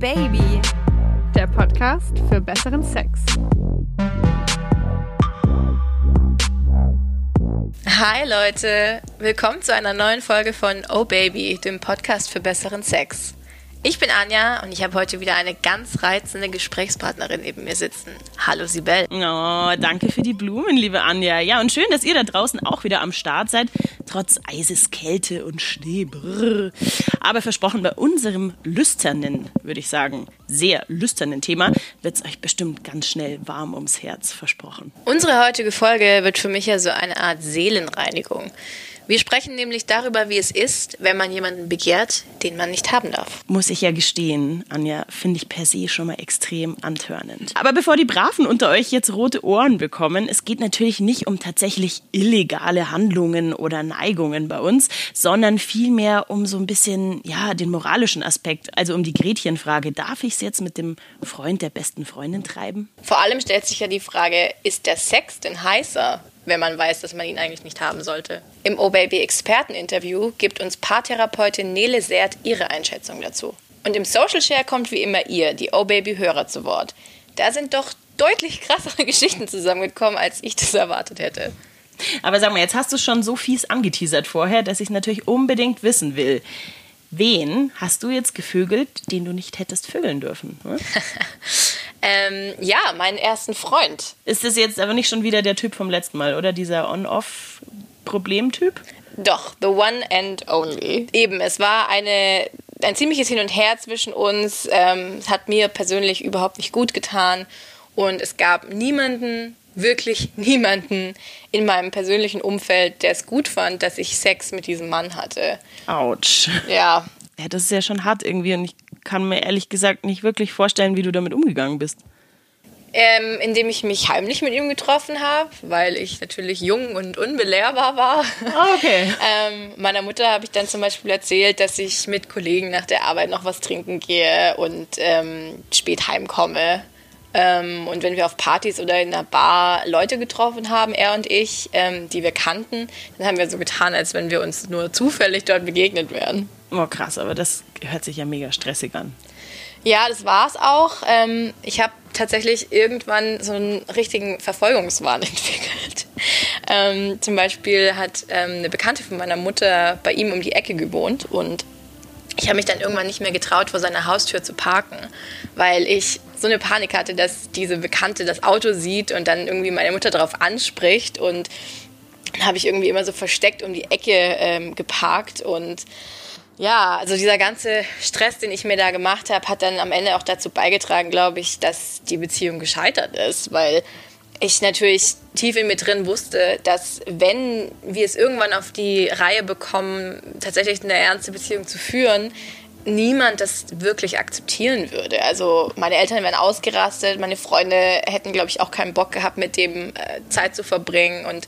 Baby, der Podcast für besseren Sex. Hi Leute, willkommen zu einer neuen Folge von Oh Baby, dem Podcast für besseren Sex. Ich bin Anja und ich habe heute wieder eine ganz reizende Gesprächspartnerin neben mir sitzen. Hallo Sibel. Oh, danke für die Blumen, liebe Anja. Ja, und schön, dass ihr da draußen auch wieder am Start seid, trotz Eises, Kälte und Schnee. Brrr. Aber versprochen, bei unserem lüsternen, würde ich sagen, sehr lüsternen Thema wird es euch bestimmt ganz schnell warm ums Herz versprochen. Unsere heutige Folge wird für mich ja so eine Art Seelenreinigung. Wir sprechen nämlich darüber, wie es ist, wenn man jemanden begehrt, den man nicht haben darf. Muss ich ja gestehen, Anja, finde ich per se schon mal extrem antörnend. Aber bevor die Braven unter euch jetzt rote Ohren bekommen, es geht natürlich nicht um tatsächlich illegale Handlungen oder Neigungen bei uns, sondern vielmehr um so ein bisschen, ja, den moralischen Aspekt, also um die Gretchenfrage, darf ich es jetzt mit dem Freund der besten Freundin treiben? Vor allem stellt sich ja die Frage, ist der Sex denn heißer, wenn man weiß, dass man ihn eigentlich nicht haben sollte. Im O-Baby-Experten-Interview gibt uns Paartherapeutin Nele Seert ihre Einschätzung dazu. Und im Social Share kommt wie immer ihr, die O-Baby-Hörer, zu Wort. Da sind doch deutlich krassere Geschichten zusammengekommen, als ich das erwartet hätte. Aber sag mal, jetzt hast du schon so fies angeteasert vorher, dass ich natürlich unbedingt wissen will. Wen hast du jetzt gevögelt, den du nicht hättest vögeln dürfen? Hm? ähm, ja, meinen ersten Freund. Ist das jetzt aber nicht schon wieder der Typ vom letzten Mal, oder? Dieser On-Off-Problemtyp? Doch, the one and only. Eben, es war eine, ein ziemliches Hin und Her zwischen uns. Ähm, es hat mir persönlich überhaupt nicht gut getan. Und es gab niemanden, wirklich niemanden in meinem persönlichen Umfeld, der es gut fand, dass ich Sex mit diesem Mann hatte. Autsch. Ja. Ja, das ist ja schon hart irgendwie und ich kann mir ehrlich gesagt nicht wirklich vorstellen, wie du damit umgegangen bist. Ähm, indem ich mich heimlich mit ihm getroffen habe, weil ich natürlich jung und unbelehrbar war. Ah, okay. ähm, meiner Mutter habe ich dann zum Beispiel erzählt, dass ich mit Kollegen nach der Arbeit noch was trinken gehe und ähm, spät heimkomme. Ähm, und wenn wir auf Partys oder in einer Bar Leute getroffen haben, er und ich, ähm, die wir kannten, dann haben wir so getan, als wenn wir uns nur zufällig dort begegnet wären. Oh, krass, aber das hört sich ja mega stressig an. Ja, das war es auch. Ähm, ich habe tatsächlich irgendwann so einen richtigen Verfolgungswahn entwickelt. Ähm, zum Beispiel hat ähm, eine Bekannte von meiner Mutter bei ihm um die Ecke gewohnt und ich habe mich dann irgendwann nicht mehr getraut, vor seiner Haustür zu parken, weil ich so eine Panik hatte, dass diese Bekannte das Auto sieht und dann irgendwie meine Mutter darauf anspricht. Und dann habe ich irgendwie immer so versteckt um die Ecke ähm, geparkt. Und ja, also dieser ganze Stress, den ich mir da gemacht habe, hat dann am Ende auch dazu beigetragen, glaube ich, dass die Beziehung gescheitert ist, weil ich natürlich tief in mir drin wusste, dass wenn wir es irgendwann auf die Reihe bekommen, tatsächlich eine ernste Beziehung zu führen, niemand das wirklich akzeptieren würde. Also meine Eltern wären ausgerastet, meine Freunde hätten, glaube ich, auch keinen Bock gehabt, mit dem äh, Zeit zu verbringen. Und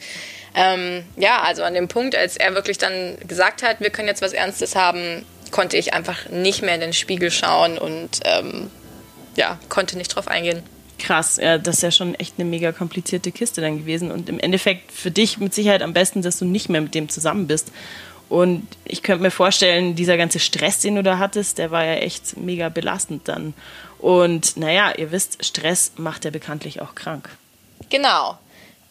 ähm, ja, also an dem Punkt, als er wirklich dann gesagt hat, wir können jetzt was Ernstes haben, konnte ich einfach nicht mehr in den Spiegel schauen und ähm, ja, konnte nicht drauf eingehen. Krass, ja, das ist ja schon echt eine mega komplizierte Kiste dann gewesen. Und im Endeffekt für dich mit Sicherheit am besten, dass du nicht mehr mit dem zusammen bist. Und ich könnte mir vorstellen, dieser ganze Stress, den du da hattest, der war ja echt mega belastend dann. Und naja, ihr wisst, Stress macht ja bekanntlich auch krank. Genau.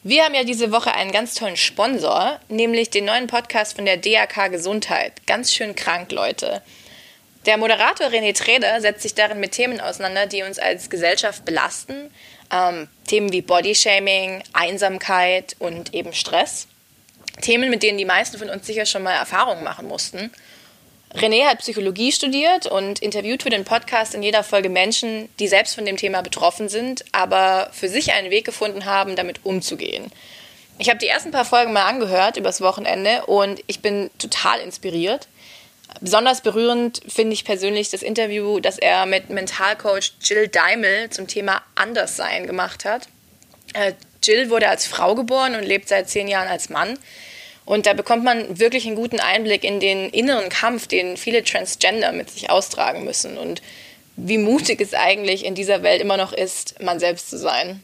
Wir haben ja diese Woche einen ganz tollen Sponsor, nämlich den neuen Podcast von der DAK Gesundheit. Ganz schön krank, Leute. Der Moderator René Treder setzt sich darin mit Themen auseinander, die uns als Gesellschaft belasten. Ähm, Themen wie Bodyshaming, Einsamkeit und eben Stress. Themen, mit denen die meisten von uns sicher schon mal Erfahrungen machen mussten. René hat Psychologie studiert und interviewt für den Podcast in jeder Folge Menschen, die selbst von dem Thema betroffen sind, aber für sich einen Weg gefunden haben, damit umzugehen. Ich habe die ersten paar Folgen mal angehört übers Wochenende und ich bin total inspiriert. Besonders berührend finde ich persönlich das Interview, das er mit Mentalcoach Jill Daimel zum Thema Anderssein gemacht hat. Äh, Jill wurde als Frau geboren und lebt seit zehn Jahren als Mann. Und da bekommt man wirklich einen guten Einblick in den inneren Kampf, den viele Transgender mit sich austragen müssen und wie mutig es eigentlich in dieser Welt immer noch ist, man selbst zu sein.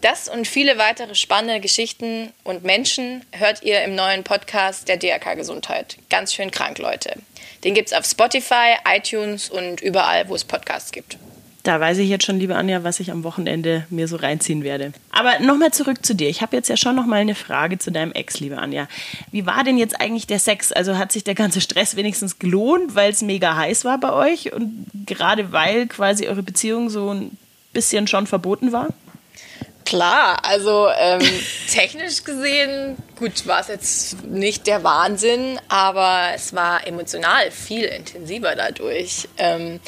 Das und viele weitere spannende Geschichten und Menschen hört ihr im neuen Podcast der DRK Gesundheit. Ganz schön krank, Leute. Den gibt es auf Spotify, iTunes und überall, wo es Podcasts gibt. Da weiß ich jetzt schon, liebe Anja, was ich am Wochenende mir so reinziehen werde. Aber nochmal zurück zu dir. Ich habe jetzt ja schon nochmal eine Frage zu deinem Ex, liebe Anja. Wie war denn jetzt eigentlich der Sex? Also hat sich der ganze Stress wenigstens gelohnt, weil es mega heiß war bei euch und gerade weil quasi eure Beziehung so ein bisschen schon verboten war? Klar, also ähm, technisch gesehen, gut, war es jetzt nicht der Wahnsinn, aber es war emotional viel intensiver dadurch. Ähm,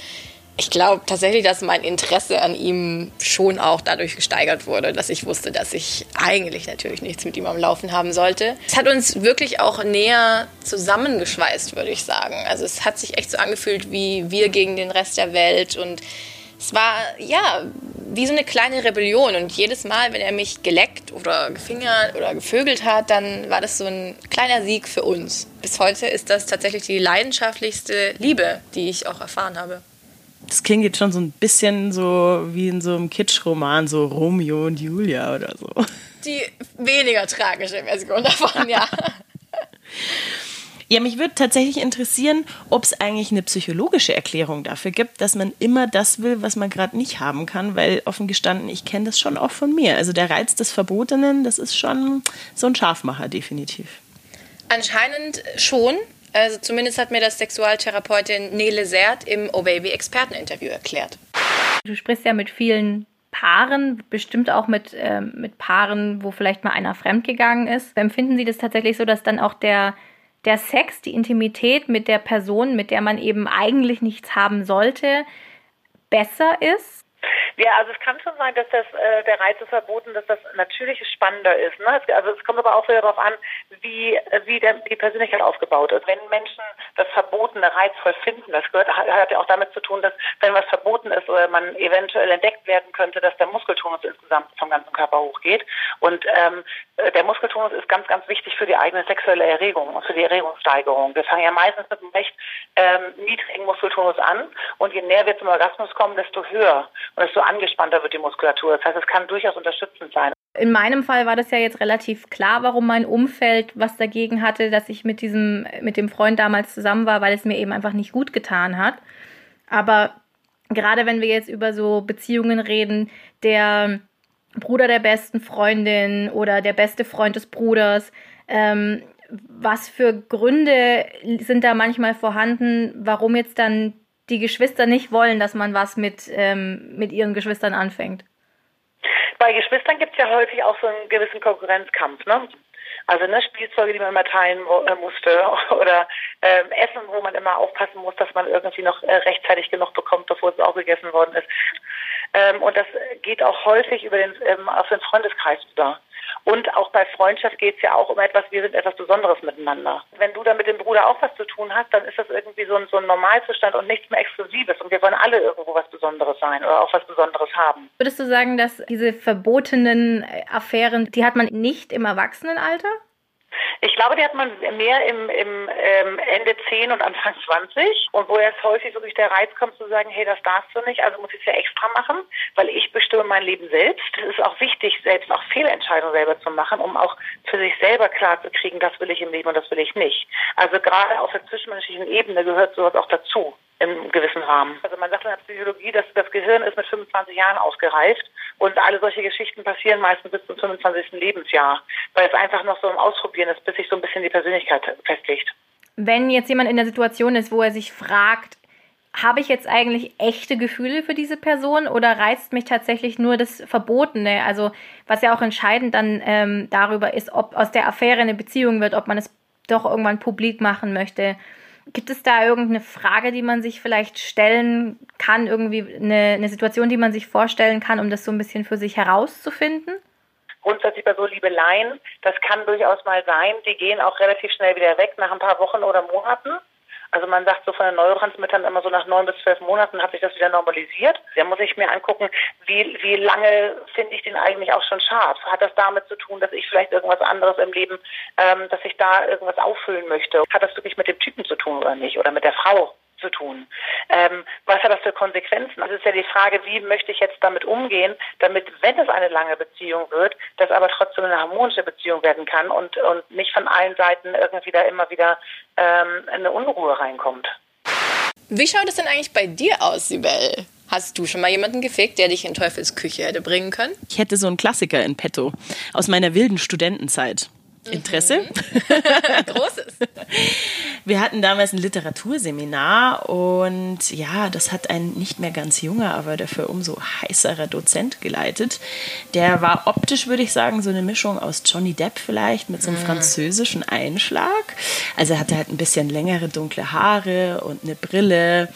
ich glaube tatsächlich, dass mein Interesse an ihm schon auch dadurch gesteigert wurde, dass ich wusste, dass ich eigentlich natürlich nichts mit ihm am Laufen haben sollte. Es hat uns wirklich auch näher zusammengeschweißt, würde ich sagen. Also es hat sich echt so angefühlt wie wir gegen den Rest der Welt und es war ja wie so eine kleine Rebellion und jedes Mal, wenn er mich geleckt oder gefingert oder gevögelt hat, dann war das so ein kleiner Sieg für uns. Bis heute ist das tatsächlich die leidenschaftlichste Liebe, die ich auch erfahren habe das klingt jetzt schon so ein bisschen so wie in so einem Kitsch-Roman, so Romeo und Julia oder so. Die weniger tragische Version davon, ja. Ja, mich würde tatsächlich interessieren, ob es eigentlich eine psychologische Erklärung dafür gibt, dass man immer das will, was man gerade nicht haben kann, weil offen gestanden, ich kenne das schon auch von mir. Also der Reiz des Verbotenen, das ist schon so ein Scharfmacher, definitiv. Anscheinend schon. Also zumindest hat mir das Sexualtherapeutin Nele Sert im O-Baby-Experteninterview erklärt. Du sprichst ja mit vielen Paaren, bestimmt auch mit, äh, mit Paaren, wo vielleicht mal einer fremdgegangen ist. Empfinden Sie das tatsächlich so, dass dann auch der, der Sex, die Intimität mit der Person, mit der man eben eigentlich nichts haben sollte, besser ist? Ja, also es kann schon sein, dass das äh, der Reiz ist verboten, dass das natürlich spannender ist. Ne? Also es kommt aber auch wieder darauf an, wie wie der, die Persönlichkeit aufgebaut ist. Wenn Menschen das Verbotene reizvoll finden, das gehört hat ja auch damit zu tun, dass wenn was verboten ist oder man eventuell entdeckt werden könnte, dass der Muskeltonus insgesamt vom ganzen Körper hochgeht. Und ähm, der Muskeltonus ist ganz, ganz wichtig für die eigene sexuelle Erregung und für die Erregungssteigerung. Wir fangen ja meistens mit einem recht ähm, niedrigen Muskeltonus an und je näher wir zum Orgasmus kommen, desto höher und desto angespannter wird die Muskulatur. Das heißt, es kann durchaus unterstützend sein. In meinem Fall war das ja jetzt relativ klar, warum mein Umfeld was dagegen hatte, dass ich mit diesem, mit dem Freund damals zusammen war, weil es mir eben einfach nicht gut getan hat. Aber gerade wenn wir jetzt über so Beziehungen reden, der Bruder der besten Freundin oder der beste Freund des Bruders, ähm, was für Gründe sind da manchmal vorhanden, warum jetzt dann die Geschwister nicht wollen, dass man was mit, ähm, mit ihren Geschwistern anfängt? Bei Geschwistern gibt es ja häufig auch so einen gewissen Konkurrenzkampf, ne? Also ne, Spielzeuge, die man immer teilen äh, musste oder ähm, Essen, wo man immer aufpassen muss, dass man irgendwie noch äh, rechtzeitig genug bekommt, bevor es auch gegessen worden ist. Ähm, und das geht auch häufig über den, ähm, auf den Freundeskreis über. Und auch bei Freundschaft geht es ja auch um etwas, wir sind etwas Besonderes miteinander. Wenn du da mit dem Bruder auch was zu tun hast, dann ist das irgendwie so ein, so ein Normalzustand und nichts mehr Exklusives. Und wir wollen alle irgendwo was Besonderes sein oder auch was Besonderes haben. Würdest du sagen, dass diese verbotenen Affären, die hat man nicht im Erwachsenenalter? Ich glaube, die hat man mehr im, im ähm, Ende 10 und Anfang 20 und wo jetzt häufig wirklich der Reiz kommt zu sagen, hey, das darfst du nicht, also muss ich es ja extra machen, weil ich bestimme mein Leben selbst. Es ist auch wichtig, selbst auch Fehlentscheidungen selber zu machen, um auch für sich selber klar zu kriegen, das will ich im Leben und das will ich nicht. Also gerade auf der zwischenmenschlichen Ebene gehört sowas auch dazu im gewissen Rahmen. Also man sagt in der Psychologie, dass das Gehirn ist mit 25 Jahren ausgereift und alle solche Geschichten passieren meistens bis zum 25. Lebensjahr, weil es einfach noch so im Ausprobieren ist, bis sich so ein bisschen die Persönlichkeit festlegt. Wenn jetzt jemand in der Situation ist, wo er sich fragt, habe ich jetzt eigentlich echte Gefühle für diese Person oder reizt mich tatsächlich nur das Verbotene? Also was ja auch entscheidend dann ähm, darüber ist, ob aus der Affäre eine Beziehung wird, ob man es doch irgendwann publik machen möchte. Gibt es da irgendeine Frage, die man sich vielleicht stellen kann, irgendwie eine, eine Situation, die man sich vorstellen kann, um das so ein bisschen für sich herauszufinden? grundsätzlich bei so Liebeleien, das kann durchaus mal sein. Die gehen auch relativ schnell wieder weg nach ein paar Wochen oder Monaten. Also man sagt so von den Neurotransmittern immer so nach neun bis zwölf Monaten hat sich das wieder normalisiert. Da muss ich mir angucken, wie, wie lange finde ich den eigentlich auch schon scharf? Hat das damit zu tun, dass ich vielleicht irgendwas anderes im Leben, ähm, dass ich da irgendwas auffüllen möchte? Hat das wirklich mit dem Typen zu tun oder nicht? Oder mit der Frau? Zu tun. Ähm, was hat das für Konsequenzen? Also es ist ja die Frage, wie möchte ich jetzt damit umgehen, damit, wenn es eine lange Beziehung wird, das aber trotzdem eine harmonische Beziehung werden kann und, und nicht von allen Seiten irgendwie da immer wieder ähm, eine Unruhe reinkommt. Wie schaut es denn eigentlich bei dir aus, Sibel? Hast du schon mal jemanden gefickt, der dich in Teufels Küche hätte bringen können? Ich hätte so einen Klassiker in petto aus meiner wilden Studentenzeit. Interesse? Mhm. Großes. Wir hatten damals ein Literaturseminar und ja, das hat ein nicht mehr ganz junger, aber dafür umso heißerer Dozent geleitet. Der war optisch, würde ich sagen, so eine Mischung aus Johnny Depp vielleicht mit so einem mhm. französischen Einschlag. Also er hatte halt ein bisschen längere dunkle Haare und eine Brille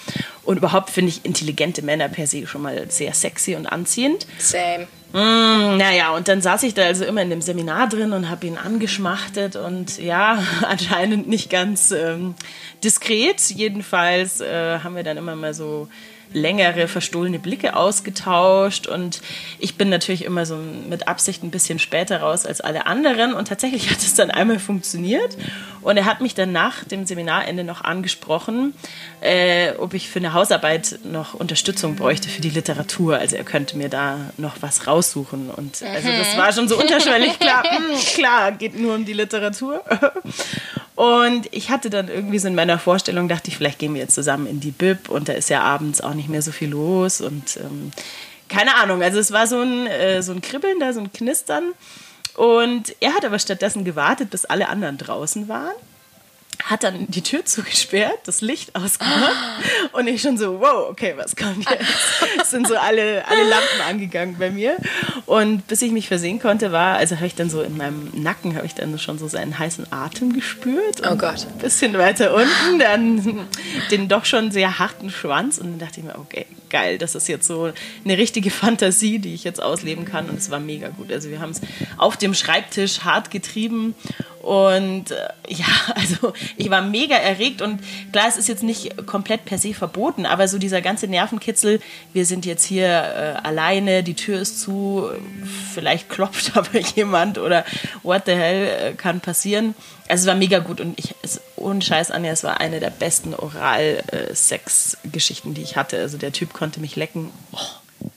und überhaupt finde ich intelligente Männer per se schon mal sehr sexy und anziehend. Same. Mm, naja, und dann saß ich da also immer in dem Seminar drin und habe ihn angeschmachtet und ja, anscheinend nicht ganz ähm, diskret. Jedenfalls äh, haben wir dann immer mal so längere verstohlene Blicke ausgetauscht. Und ich bin natürlich immer so mit Absicht ein bisschen später raus als alle anderen. Und tatsächlich hat es dann einmal funktioniert. Und er hat mich dann nach dem Seminarende noch angesprochen, äh, ob ich für eine Hausarbeit noch Unterstützung bräuchte für die Literatur, also er könnte mir da noch was raussuchen. Und also das war schon so unterschwellig. Klar, mh, hm, klar, geht nur um die Literatur. Und ich hatte dann irgendwie so in meiner Vorstellung, dachte ich, vielleicht gehen wir jetzt zusammen in die Bib. Und da ist ja abends auch nicht mehr so viel los und ähm, keine Ahnung. Also es war so ein, äh, so ein Kribbeln da, so ein Knistern. Und er hat aber stattdessen gewartet, bis alle anderen draußen waren hat dann die Tür zugesperrt, das Licht ausgemacht und ich schon so, wow, okay, was kommt jetzt? Es sind so alle, alle Lampen angegangen bei mir und bis ich mich versehen konnte, war, also habe ich dann so in meinem Nacken, habe ich dann schon so seinen heißen Atem gespürt. Oh Gott. Ein bisschen weiter unten, dann den doch schon sehr harten Schwanz und dann dachte ich mir, okay, geil, das ist jetzt so eine richtige Fantasie, die ich jetzt ausleben kann und es war mega gut. Also wir haben es auf dem Schreibtisch hart getrieben und äh, ja, also ich war mega erregt und klar, es ist jetzt nicht komplett per se verboten, aber so dieser ganze Nervenkitzel, wir sind jetzt hier äh, alleine, die Tür ist zu, vielleicht klopft aber jemand oder what the hell äh, kann passieren. Also es war mega gut und ich, es, ohne Scheiß, Anja, es war eine der besten Oral-Sex-Geschichten, die ich hatte. Also der Typ konnte mich lecken. Oh,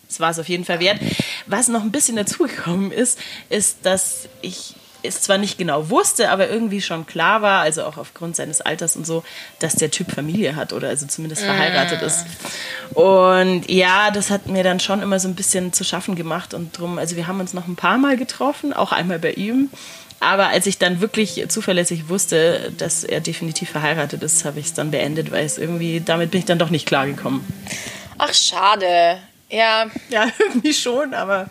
es war es auf jeden Fall wert. Was noch ein bisschen dazugekommen ist, ist, dass ich es zwar nicht genau wusste, aber irgendwie schon klar war, also auch aufgrund seines Alters und so, dass der Typ Familie hat oder also zumindest verheiratet ist. Und ja, das hat mir dann schon immer so ein bisschen zu schaffen gemacht und drum, also wir haben uns noch ein paar Mal getroffen, auch einmal bei ihm. Aber als ich dann wirklich zuverlässig wusste, dass er definitiv verheiratet ist, habe ich es dann beendet, weil es irgendwie, damit bin ich dann doch nicht klargekommen. Ach, schade. Ja. Ja, irgendwie schon, aber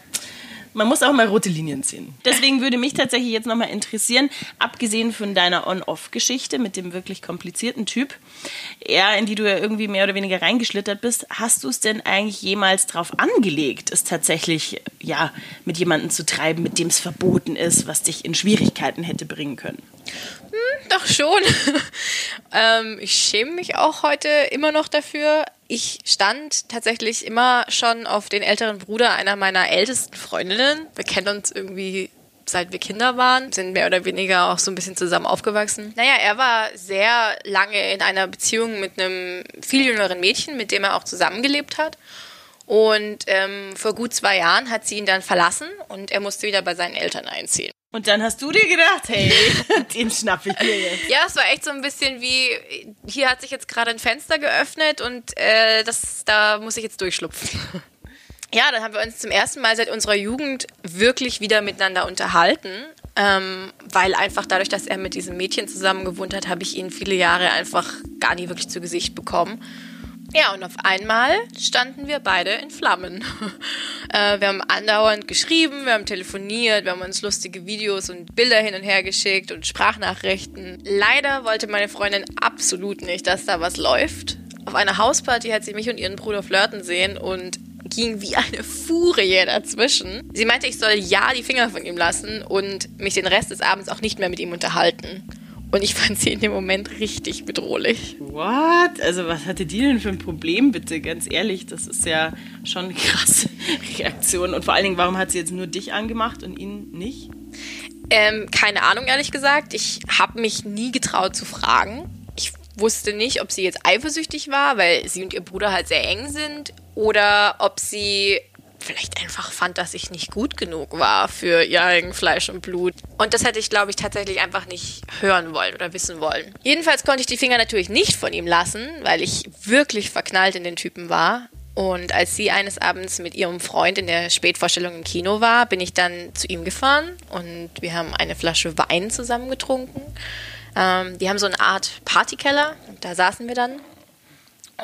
man muss auch mal rote Linien ziehen. Deswegen würde mich tatsächlich jetzt nochmal interessieren, abgesehen von deiner On-Off-Geschichte mit dem wirklich komplizierten Typ, er, in die du ja irgendwie mehr oder weniger reingeschlittert bist, hast du es denn eigentlich jemals darauf angelegt, es tatsächlich ja mit jemandem zu treiben, mit dem es verboten ist, was dich in Schwierigkeiten hätte bringen können? Hm, doch schon. ähm, ich schäme mich auch heute immer noch dafür. Ich stand tatsächlich immer schon auf den älteren Bruder einer meiner ältesten Freundinnen. Wir kennen uns irgendwie seit wir Kinder waren, sind mehr oder weniger auch so ein bisschen zusammen aufgewachsen. Naja, er war sehr lange in einer Beziehung mit einem viel jüngeren Mädchen, mit dem er auch zusammengelebt hat. Und ähm, vor gut zwei Jahren hat sie ihn dann verlassen und er musste wieder bei seinen Eltern einziehen. Und dann hast du dir gedacht, hey, den schnappe ich mir jetzt. Ja, es war echt so ein bisschen wie, hier hat sich jetzt gerade ein Fenster geöffnet und äh, das, da muss ich jetzt durchschlupfen. Ja, dann haben wir uns zum ersten Mal seit unserer Jugend wirklich wieder miteinander unterhalten, ähm, weil einfach dadurch, dass er mit diesem Mädchen zusammen gewohnt hat, habe ich ihn viele Jahre einfach gar nie wirklich zu Gesicht bekommen. Ja, und auf einmal standen wir beide in Flammen. Äh, wir haben andauernd geschrieben, wir haben telefoniert, wir haben uns lustige Videos und Bilder hin und her geschickt und Sprachnachrichten. Leider wollte meine Freundin absolut nicht, dass da was läuft. Auf einer Hausparty hat sie mich und ihren Bruder flirten sehen und ging wie eine Furie dazwischen. Sie meinte, ich soll ja die Finger von ihm lassen und mich den Rest des Abends auch nicht mehr mit ihm unterhalten. Und ich fand sie in dem Moment richtig bedrohlich. What? Also was hatte die denn für ein Problem, bitte? Ganz ehrlich, das ist ja schon eine krasse Reaktion. Und vor allen Dingen, warum hat sie jetzt nur dich angemacht und ihn nicht? Ähm, keine Ahnung, ehrlich gesagt. Ich habe mich nie getraut zu fragen wusste nicht, ob sie jetzt eifersüchtig war, weil sie und ihr Bruder halt sehr eng sind, oder ob sie vielleicht einfach fand, dass ich nicht gut genug war für ihr eigen Fleisch und Blut. Und das hätte ich, glaube ich, tatsächlich einfach nicht hören wollen oder wissen wollen. Jedenfalls konnte ich die Finger natürlich nicht von ihm lassen, weil ich wirklich verknallt in den Typen war. Und als sie eines Abends mit ihrem Freund in der Spätvorstellung im Kino war, bin ich dann zu ihm gefahren und wir haben eine Flasche Wein zusammen getrunken. Ähm, die haben so eine Art Partykeller, da saßen wir dann.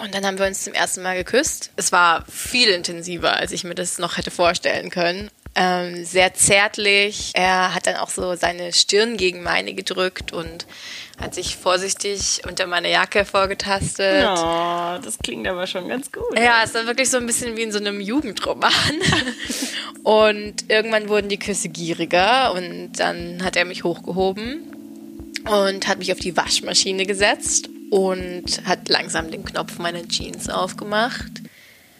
Und dann haben wir uns zum ersten Mal geküsst. Es war viel intensiver, als ich mir das noch hätte vorstellen können. Ähm, sehr zärtlich. Er hat dann auch so seine Stirn gegen meine gedrückt und hat sich vorsichtig unter meine Jacke vorgetastet. Oh, das klingt aber schon ganz gut. Ja, es war wirklich so ein bisschen wie in so einem Jugendroman. und irgendwann wurden die Küsse gieriger und dann hat er mich hochgehoben und hat mich auf die Waschmaschine gesetzt und hat langsam den Knopf meiner Jeans aufgemacht.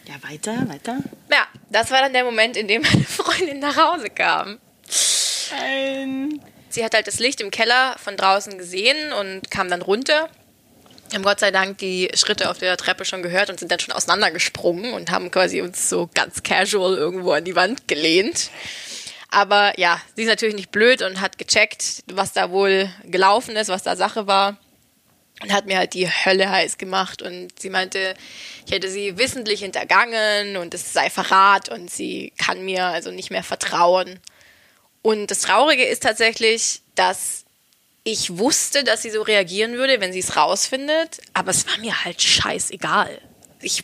Ja, weiter, weiter. Ja, das war dann der Moment, in dem meine Freundin nach Hause kam. Ein. Sie hat halt das Licht im Keller von draußen gesehen und kam dann runter. Wir haben Gott sei Dank die Schritte auf der Treppe schon gehört und sind dann schon auseinandergesprungen und haben quasi uns so ganz casual irgendwo an die Wand gelehnt. Aber ja, sie ist natürlich nicht blöd und hat gecheckt, was da wohl gelaufen ist, was da Sache war. Und hat mir halt die Hölle heiß gemacht. Und sie meinte, ich hätte sie wissentlich hintergangen und es sei Verrat und sie kann mir also nicht mehr vertrauen. Und das Traurige ist tatsächlich, dass ich wusste, dass sie so reagieren würde, wenn sie es rausfindet, aber es war mir halt scheißegal. Ich,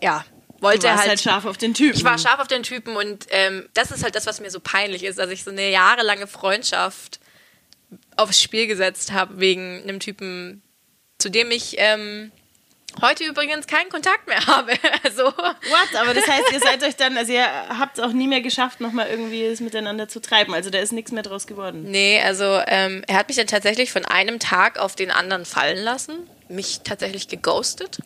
ja, wollte Du warst halt, halt scharf auf den Typen. Ich war scharf auf den Typen und ähm, das ist halt das, was mir so peinlich ist, dass ich so eine jahrelange Freundschaft aufs Spiel gesetzt habe wegen einem Typen, zu dem ich ähm, heute übrigens keinen Kontakt mehr habe. Also What? Aber das heißt, ihr seid euch dann, also ihr habt es auch nie mehr geschafft, nochmal irgendwie es miteinander zu treiben. Also da ist nichts mehr draus geworden. nee, also ähm, er hat mich dann tatsächlich von einem Tag auf den anderen fallen lassen, mich tatsächlich geghostet.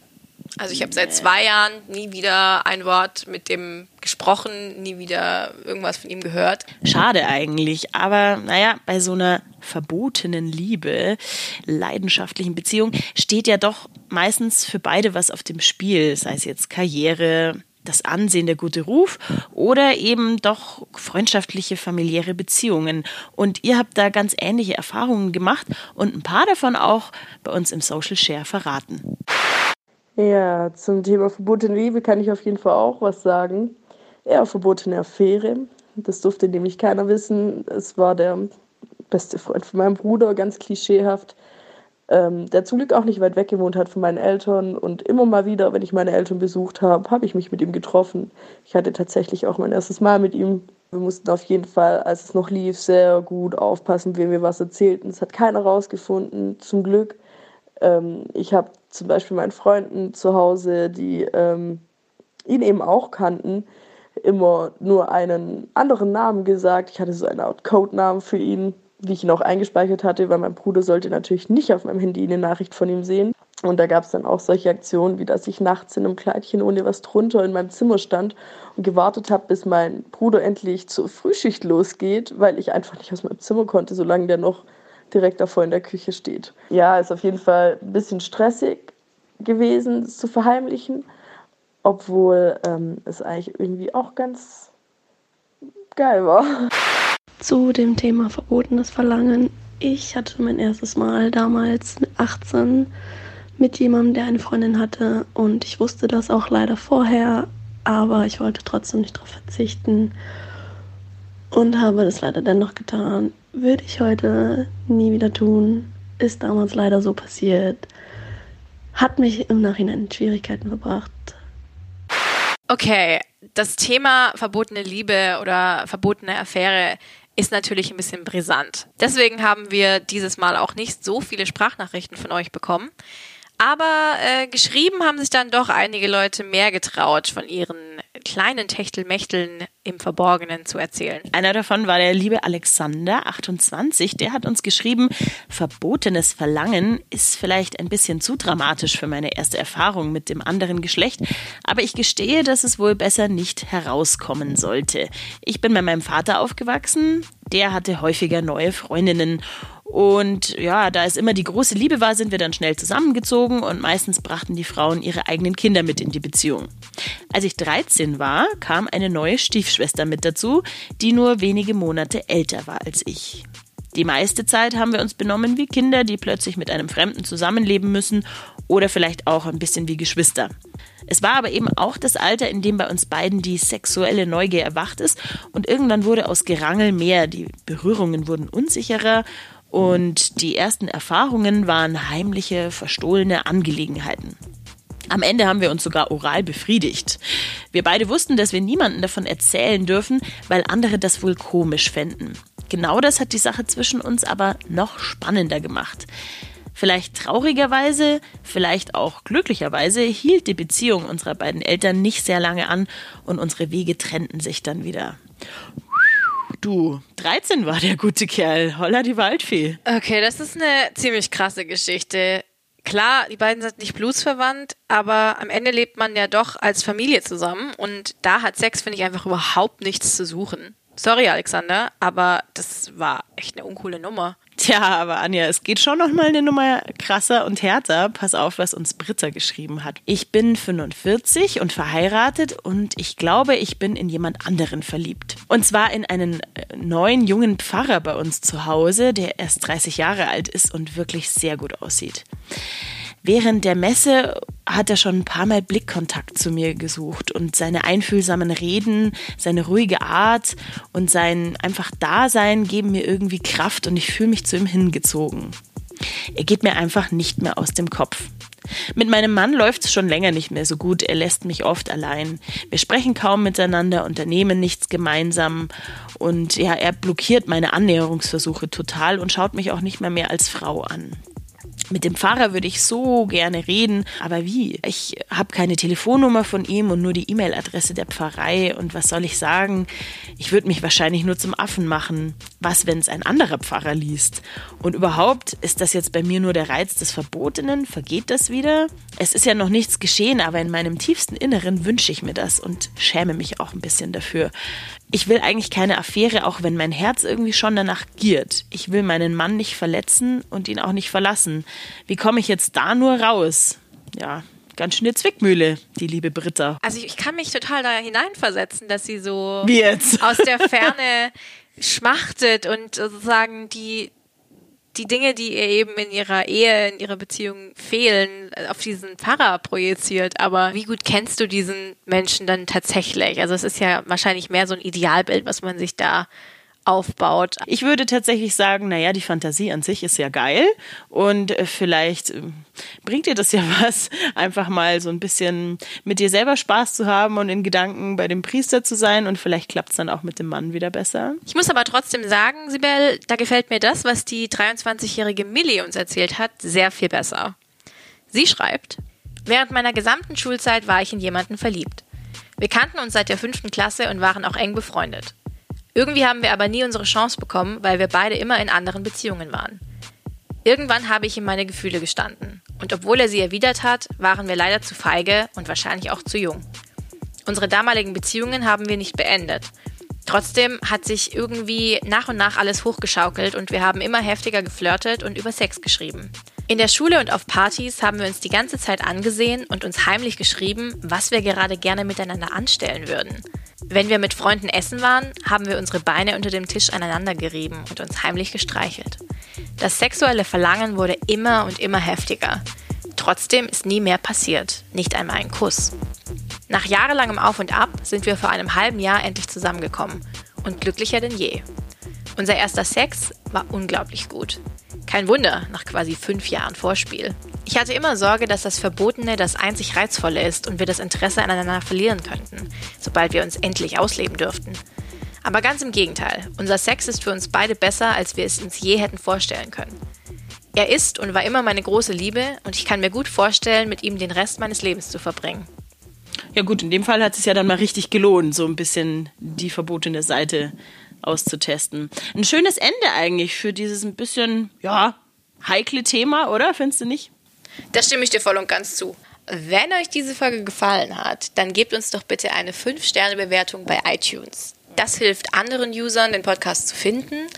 Also ich habe seit zwei Jahren nie wieder ein Wort mit dem gesprochen, nie wieder irgendwas von ihm gehört. Schade eigentlich, aber naja, bei so einer verbotenen Liebe, leidenschaftlichen Beziehung steht ja doch meistens für beide was auf dem Spiel, sei es jetzt Karriere, das Ansehen, der gute Ruf oder eben doch freundschaftliche, familiäre Beziehungen. Und ihr habt da ganz ähnliche Erfahrungen gemacht und ein paar davon auch bei uns im Social Share verraten. Ja, zum Thema verbotene Liebe kann ich auf jeden Fall auch was sagen. Ja, verbotene Affäre. Das durfte nämlich keiner wissen. Es war der beste Freund von meinem Bruder, ganz klischeehaft, ähm, der zum Glück auch nicht weit weg gewohnt hat von meinen Eltern. Und immer mal wieder, wenn ich meine Eltern besucht habe, habe ich mich mit ihm getroffen. Ich hatte tatsächlich auch mein erstes Mal mit ihm. Wir mussten auf jeden Fall, als es noch lief, sehr gut aufpassen, wem wir was erzählten. Es hat keiner rausgefunden, zum Glück. Ähm, ich habe zum Beispiel meinen Freunden zu Hause, die ähm, ihn eben auch kannten, immer nur einen anderen Namen gesagt. Ich hatte so eine Art Codenamen für ihn, wie ich ihn auch eingespeichert hatte, weil mein Bruder sollte natürlich nicht auf meinem Handy eine Nachricht von ihm sehen. Und da gab es dann auch solche Aktionen, wie dass ich nachts in einem Kleidchen ohne was drunter in meinem Zimmer stand und gewartet habe, bis mein Bruder endlich zur Frühschicht losgeht, weil ich einfach nicht aus meinem Zimmer konnte, solange der noch direkt davor in der Küche steht. Ja, ist auf jeden Fall ein bisschen stressig gewesen, das zu verheimlichen, obwohl ähm, es eigentlich irgendwie auch ganz geil war. Zu dem Thema verbotenes Verlangen. Ich hatte mein erstes Mal damals mit 18 mit jemandem, der eine Freundin hatte und ich wusste das auch leider vorher, aber ich wollte trotzdem nicht darauf verzichten und habe das leider dennoch getan. Würde ich heute nie wieder tun. Ist damals leider so passiert. Hat mich im Nachhinein in Schwierigkeiten verbracht. Okay, das Thema verbotene Liebe oder verbotene Affäre ist natürlich ein bisschen brisant. Deswegen haben wir dieses Mal auch nicht so viele Sprachnachrichten von euch bekommen. Aber äh, geschrieben haben sich dann doch einige Leute mehr getraut, von ihren kleinen Techtelmechteln im Verborgenen zu erzählen. Einer davon war der liebe Alexander, 28. Der hat uns geschrieben, verbotenes Verlangen ist vielleicht ein bisschen zu dramatisch für meine erste Erfahrung mit dem anderen Geschlecht, aber ich gestehe, dass es wohl besser nicht herauskommen sollte. Ich bin bei meinem Vater aufgewachsen, der hatte häufiger neue Freundinnen Und ja, da es immer die große Liebe war, sind wir dann schnell zusammengezogen und meistens brachten die Frauen ihre eigenen Kinder mit in die Beziehung. Als ich 13 war, kam eine neue Stiefschwester mit dazu, die nur wenige Monate älter war als ich. Die meiste Zeit haben wir uns benommen wie Kinder, die plötzlich mit einem Fremden zusammenleben müssen oder vielleicht auch ein bisschen wie Geschwister. Es war aber eben auch das Alter, in dem bei uns beiden die sexuelle Neugier erwacht ist und irgendwann wurde aus Gerangel mehr, die Berührungen wurden unsicherer und die ersten Erfahrungen waren heimliche, verstohlene Angelegenheiten. Am Ende haben wir uns sogar oral befriedigt. Wir beide wussten, dass wir niemandem davon erzählen dürfen, weil andere das wohl komisch fänden. Genau das hat die Sache zwischen uns aber noch spannender gemacht. Vielleicht traurigerweise, vielleicht auch glücklicherweise hielt die Beziehung unserer beiden Eltern nicht sehr lange an und unsere Wege trennten sich dann wieder. Du, 13 war der gute Kerl. Holla die Waldfee. Okay, das ist eine ziemlich krasse Geschichte. Klar, die beiden sind nicht blutsverwandt, aber am Ende lebt man ja doch als Familie zusammen und da hat Sex, finde ich, einfach überhaupt nichts zu suchen. Sorry, Alexander, aber das war echt eine uncoole Nummer. Tja, aber Anja, es geht schon noch mal eine Nummer krasser und härter. Pass auf, was uns Britta geschrieben hat. Ich bin 45 und verheiratet und ich glaube, ich bin in jemand anderen verliebt. Und zwar in einen äh, neuen jungen Pfarrer bei uns zu Hause, der erst 30 Jahre alt ist und wirklich sehr gut aussieht. Während der Messe hat er schon ein paar Mal Blickkontakt zu mir gesucht und seine einfühlsamen Reden, seine ruhige Art und sein einfach Dasein geben mir irgendwie Kraft und ich fühle mich zu ihm hingezogen. Er geht mir einfach nicht mehr aus dem Kopf. Mit meinem Mann läuft es schon länger nicht mehr so gut. Er lässt mich oft allein. Wir sprechen kaum miteinander, unternehmen nichts gemeinsam. Und ja, er blockiert meine Annäherungsversuche total und schaut mich auch nicht mehr mehr als Frau an. Mit dem Pfarrer würde ich so gerne reden, aber wie? Ich habe keine Telefonnummer von ihm und nur die E-Mail-Adresse der Pfarrei und was soll ich sagen? Ich würde mich wahrscheinlich nur zum Affen machen. Was, wenn es ein anderer Pfarrer liest? Und überhaupt, ist das jetzt bei mir nur der Reiz des Verbotenen? Vergeht das wieder? Es ist ja noch nichts geschehen, aber in meinem tiefsten Inneren wünsche ich mir das und schäme mich auch ein bisschen dafür. Ich will eigentlich keine Affäre, auch wenn mein Herz irgendwie schon danach giert. Ich will meinen Mann nicht verletzen und ihn auch nicht verlassen. Wie komme ich jetzt da nur raus? Ja, ganz schöne Zwickmühle, die liebe Britta. Also ich, ich kann mich total da hineinversetzen, dass sie so Wie jetzt? aus der Ferne schmachtet und sozusagen die die Dinge, die ihr eben in ihrer Ehe, in ihrer Beziehung fehlen, auf diesen Pfarrer projiziert. Aber wie gut kennst du diesen Menschen dann tatsächlich? Also es ist ja wahrscheinlich mehr so ein Idealbild, was man sich da aufbaut. Ich würde tatsächlich sagen, naja, die Fantasie an sich ist ja geil und äh, vielleicht äh, bringt dir das ja was, einfach mal so ein bisschen mit dir selber Spaß zu haben und in Gedanken bei dem Priester zu sein und vielleicht klappt es dann auch mit dem Mann wieder besser. Ich muss aber trotzdem sagen, Sibel, da gefällt mir das, was die 23-jährige Millie uns erzählt hat, sehr viel besser. Sie schreibt, während meiner gesamten Schulzeit war ich in jemanden verliebt. Wir kannten uns seit der fünften Klasse und waren auch eng befreundet. Irgendwie haben wir aber nie unsere Chance bekommen, weil wir beide immer in anderen Beziehungen waren. Irgendwann habe ich ihm meine Gefühle gestanden. Und obwohl er sie erwidert hat, waren wir leider zu feige und wahrscheinlich auch zu jung. Unsere damaligen Beziehungen haben wir nicht beendet. Trotzdem hat sich irgendwie nach und nach alles hochgeschaukelt und wir haben immer heftiger geflirtet und über Sex geschrieben. In der Schule und auf Partys haben wir uns die ganze Zeit angesehen und uns heimlich geschrieben, was wir gerade gerne miteinander anstellen würden. Wenn wir mit Freunden essen waren, haben wir unsere Beine unter dem Tisch aneinander gerieben und uns heimlich gestreichelt. Das sexuelle Verlangen wurde immer und immer heftiger. Trotzdem ist nie mehr passiert, nicht einmal ein Kuss. Nach jahrelangem Auf und Ab sind wir vor einem halben Jahr endlich zusammengekommen und glücklicher denn je. Unser erster Sex war unglaublich gut. Kein Wunder, nach quasi fünf Jahren Vorspiel. Ich hatte immer Sorge, dass das Verbotene das einzig Reizvolle ist und wir das Interesse aneinander verlieren könnten, sobald wir uns endlich ausleben dürften. Aber ganz im Gegenteil, unser Sex ist für uns beide besser, als wir es uns je hätten vorstellen können. Er ist und war immer meine große Liebe und ich kann mir gut vorstellen, mit ihm den Rest meines Lebens zu verbringen. Ja gut, in dem Fall hat es ja dann mal richtig gelohnt, so ein bisschen die verbotene Seite auszutesten. Ein schönes Ende eigentlich für dieses ein bisschen, ja, heikle Thema, oder? Findest du nicht? Da stimme ich dir voll und ganz zu. Wenn euch diese Folge gefallen hat, dann gebt uns doch bitte eine 5-Sterne-Bewertung bei iTunes. Das hilft anderen Usern, den Podcast zu finden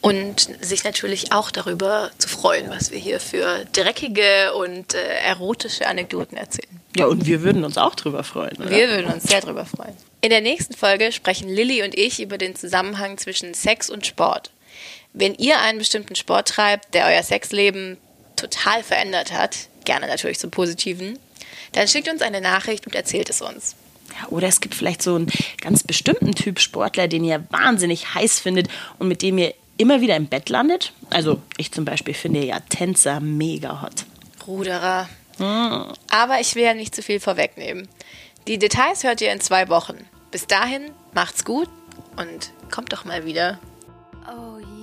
Und sich natürlich auch darüber zu freuen, was wir hier für dreckige und äh, erotische Anekdoten erzählen. Ja, und wir würden uns auch drüber freuen. Oder? Wir würden uns sehr drüber freuen. In der nächsten Folge sprechen Lilly und ich über den Zusammenhang zwischen Sex und Sport. Wenn ihr einen bestimmten Sport treibt, der euer Sexleben total verändert hat, gerne natürlich zum Positiven, dann schickt uns eine Nachricht und erzählt es uns. Ja, oder es gibt vielleicht so einen ganz bestimmten Typ Sportler, den ihr wahnsinnig heiß findet und mit dem ihr immer wieder im Bett landet. Also ich zum Beispiel finde ja Tänzer mega hot. Ruderer. Aber ich will ja nicht zu viel vorwegnehmen. Die Details hört ihr in zwei Wochen. Bis dahin, macht's gut und kommt doch mal wieder. Oh yeah.